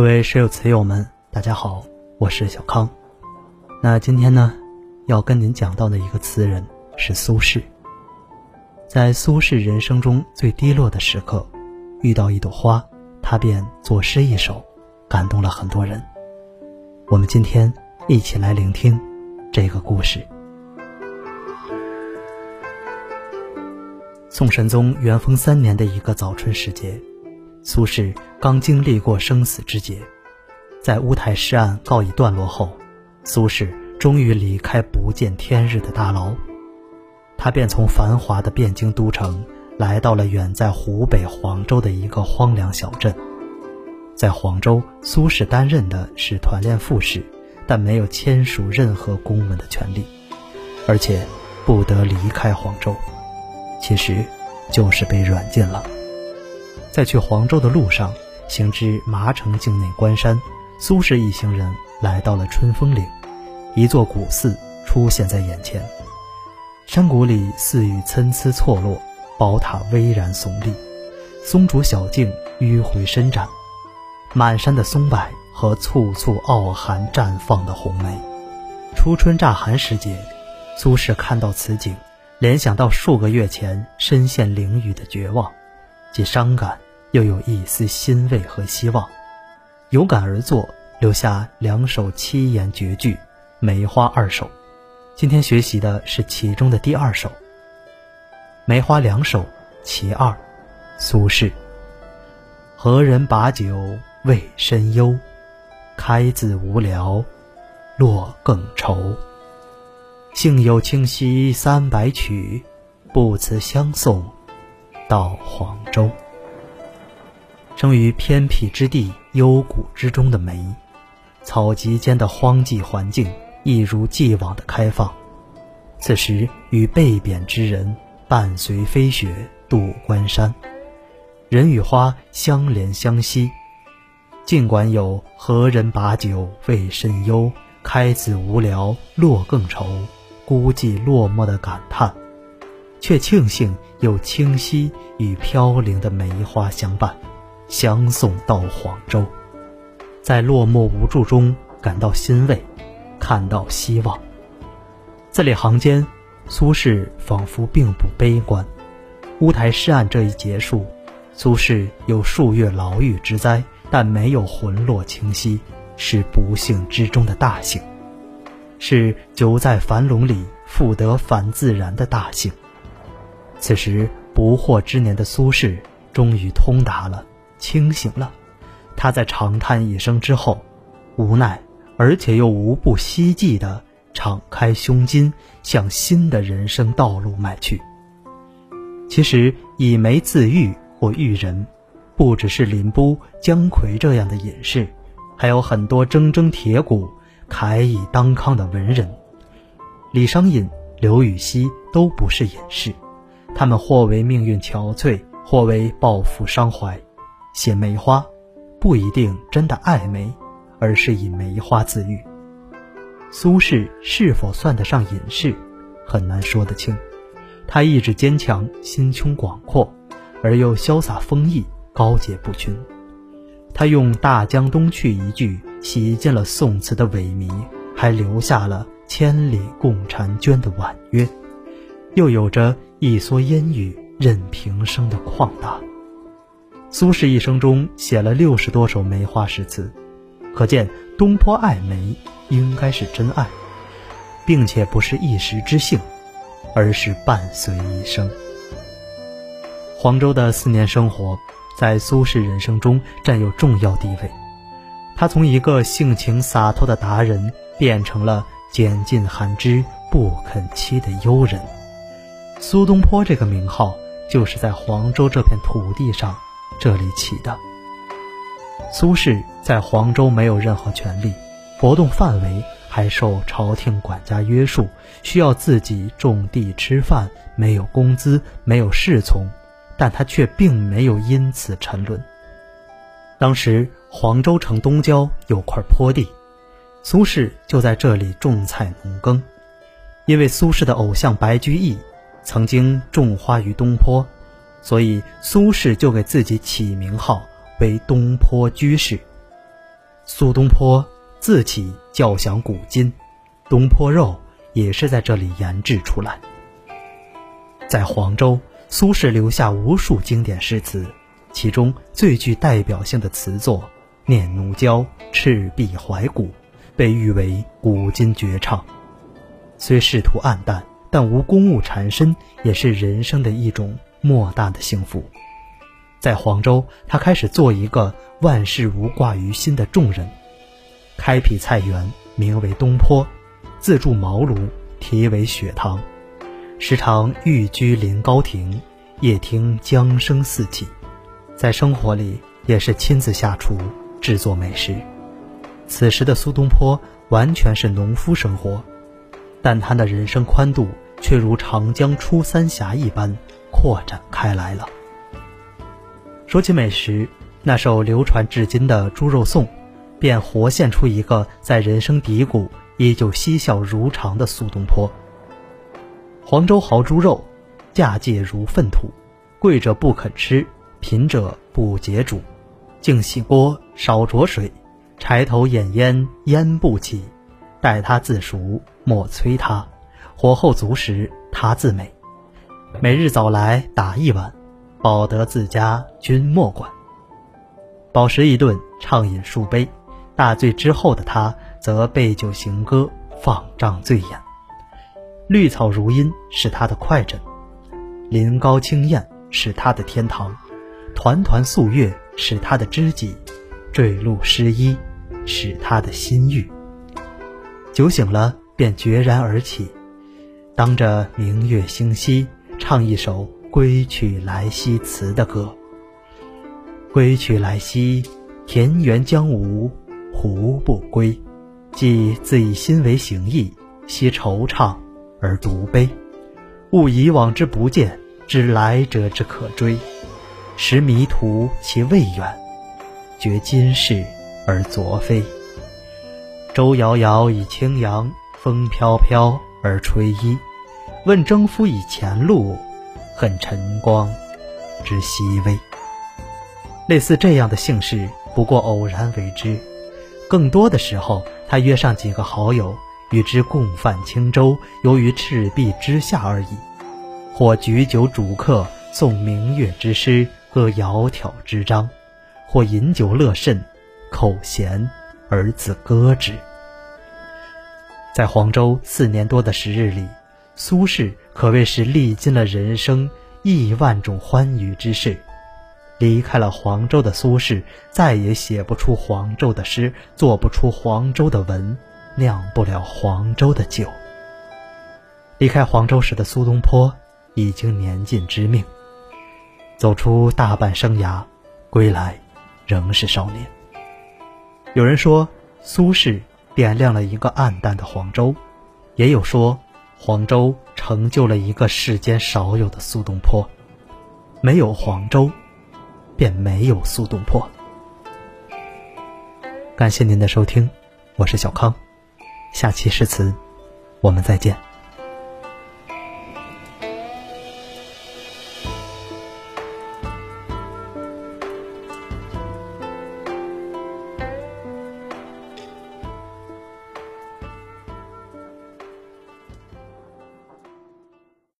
各位室友、词友们，大家好，我是小康。那今天呢，要跟您讲到的一个词人是苏轼。在苏轼人生中最低落的时刻，遇到一朵花，他便作诗一首，感动了很多人。我们今天一起来聆听这个故事。宋神宗元丰三年的一个早春时节。苏轼刚经历过生死之劫，在乌台诗案告一段落后，苏轼终于离开不见天日的大牢，他便从繁华的汴京都城来到了远在湖北黄州的一个荒凉小镇。在黄州，苏轼担任的是团练副使，但没有签署任何公文的权利，而且不得离开黄州，其实就是被软禁了。在去黄州的路上，行至麻城境内关山，苏轼一行人来到了春风岭，一座古寺出现在眼前。山谷里寺宇参差错落，宝塔巍然耸立，松竹小径迂回伸展，满山的松柏和簇簇傲寒绽放的红梅。初春乍寒时节，苏轼看到此景，联想到数个月前身陷囹圄的绝望。既伤感，又有一丝欣慰和希望，有感而作，留下两首七言绝句《梅花二首》。今天学习的是其中的第二首《梅花两首·其二》，苏轼。何人把酒慰身忧？开自无聊，落更愁。幸有清溪三百曲，不辞相送。到黄州，生于偏僻之地、幽谷之中的梅，草瘠间的荒寂环境一如既往的开放。此时与被贬之人伴随飞雪渡关山，人与花相连相惜。尽管有“何人把酒为身忧，开自无聊落更愁”，孤寂落寞的感叹。却庆幸有清溪与飘零的梅花相伴，相送到黄州，在落寞无助中感到欣慰，看到希望。字里行间，苏轼仿佛并不悲观。乌台诗案这一结束，苏轼有数月牢狱之灾，但没有魂落清溪，是不幸之中的大幸，是久在樊笼里复得返自然的大幸。此时不惑之年的苏轼终于通达了，清醒了。他在长叹一声之后，无奈而且又无不希冀地敞开胸襟，向新的人生道路迈去。其实以梅自喻或喻人，不只是林波、姜夔这样的隐士，还有很多铮铮铁骨、慨以当康的文人。李商隐、刘禹锡都不是隐士。他们或为命运憔悴，或为抱负伤怀，写梅花，不一定真的爱梅，而是以梅花自喻。苏轼是否算得上隐士，很难说得清。他意志坚强，心胸广阔，而又潇洒风逸，高洁不群。他用“大江东去”一句洗尽了宋词的萎靡，还留下了“千里共婵娟”的婉约。又有着一蓑烟雨任平生的旷达。苏轼一生中写了六十多首梅花诗词，可见东坡爱梅应该是真爱，并且不是一时之幸，而是伴随一生。黄州的四年生活，在苏轼人生中占有重要地位。他从一个性情洒脱的达人，变成了拣尽寒枝不肯栖的幽人。苏东坡这个名号就是在黄州这片土地上这里起的。苏轼在黄州没有任何权利，活动范围还受朝廷管家约束，需要自己种地吃饭，没有工资，没有侍从，但他却并没有因此沉沦。当时黄州城东郊有块坡地，苏轼就在这里种菜农耕，因为苏轼的偶像白居易。曾经种花于东坡，所以苏轼就给自己起名号为东坡居士。苏东坡自起叫响古今，东坡肉也是在这里研制出来。在黄州，苏轼留下无数经典诗词，其中最具代表性的词作《念奴娇·赤壁怀古》，被誉为古今绝唱。虽仕途黯淡，但无公务缠身，也是人生的一种莫大的幸福。在黄州，他开始做一个万事无挂于心的重人，开辟菜园，名为东坡，自筑茅庐，题为雪堂，时常寓居临高亭，夜听江声四起。在生活里，也是亲自下厨制作美食。此时的苏东坡完全是农夫生活，但他的人生宽度却如长江出三峡一般扩展开来了。说起美食，那首流传至今的《猪肉颂》，便活现出一个在人生低谷依旧嬉笑如常的苏东坡。黄州豪猪肉，价界如粪土，贵者不肯吃，贫者不解煮。净洗锅，少着水，柴头掩烟烟不起。待它自熟，莫催他，火候足时，他自美。每日早来打一碗。饱得自家，君莫管。饱食一顿，畅饮数杯，大醉之后的他，则背酒行歌，放帐醉眼。绿草如茵是他的快枕，临高清艳是他的天堂，团团素月是他的知己，坠露湿衣是他的心欲。酒醒了，便决然而起，当着明月星稀，唱一首。归去来兮辞的歌。归去来兮，田园将芜胡不归？既自以心为形役，惜惆怅而独悲。悟以往之不见，知来者之可追。识迷途其未远，觉今是而昨非。舟遥遥以轻扬，风飘飘而吹衣。问征夫以前路。恨晨光之熹微。类似这样的姓氏，不过偶然为之。更多的时候，他约上几个好友，与之共泛轻舟，游于赤壁之下而已；或举酒属客，诵明月之诗，歌窈窕之章；或饮酒乐甚，口闲而自歌之。在黄州四年多的时日里。苏轼可谓是历尽了人生亿万种欢愉之事，离开了黄州的苏轼再也写不出黄州的诗，做不出黄州的文，酿不了黄州的酒。离开黄州时的苏东坡已经年近知命，走出大半生涯，归来仍是少年。有人说苏轼点亮了一个暗淡的黄州，也有说。黄州成就了一个世间少有的苏东坡，没有黄州，便没有苏东坡。感谢您的收听，我是小康，下期诗词，我们再见。